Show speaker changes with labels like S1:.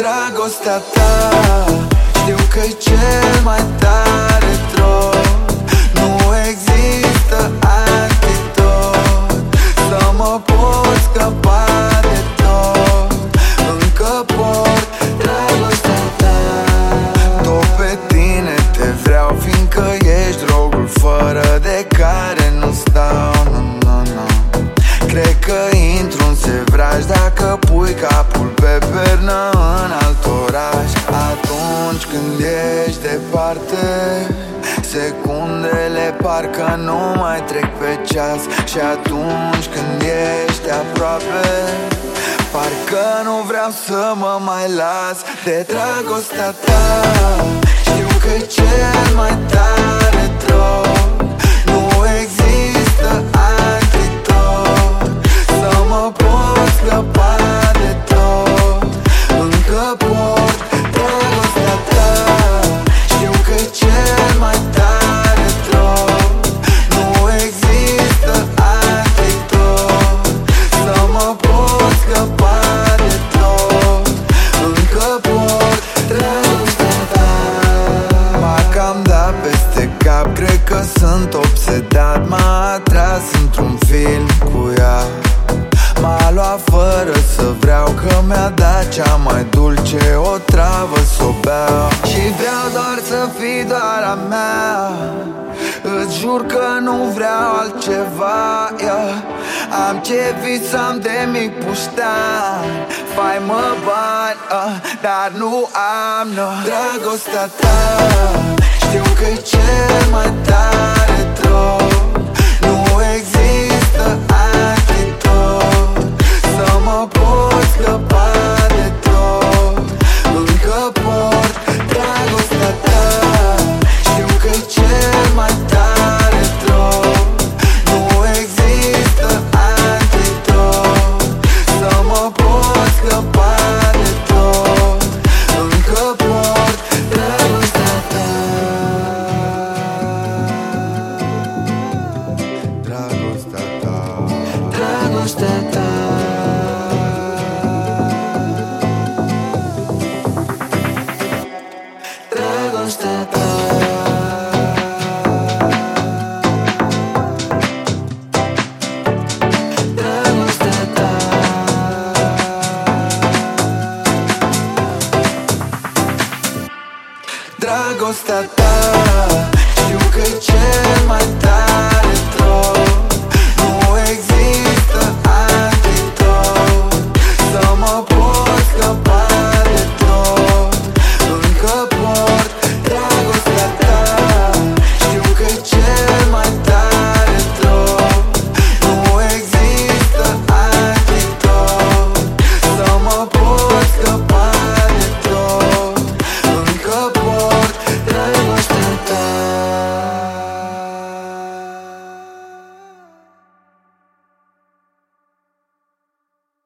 S1: Dragostea ta Știu că-i cel mai tare drog Nu există antidot Să mă pot scăpa de tot. Încă port dragostea ta. Tot pe tine te vreau Fiindcă ești drogul fără de care nu stau. No, no, no. Cred că intru în sevraj Dacă pui capul pe pernă când ești departe Secundele parcă nu mai trec pe ceas. Și atunci când ești aproape Parcă nu vreau să mă mai las De dragostea ta. Știu că e cel mai tare drog Nu există antidot Să mă pot scăpa dulce O travă să o beau Și vreau doar să fii doar a mea Îți jur că nu vreau altceva yeah. Am ce visam de mic puștan Fai mă bani, uh, dar nu am no. Dragostea ta Știu Dragostea ta. Știu că e cel mai tare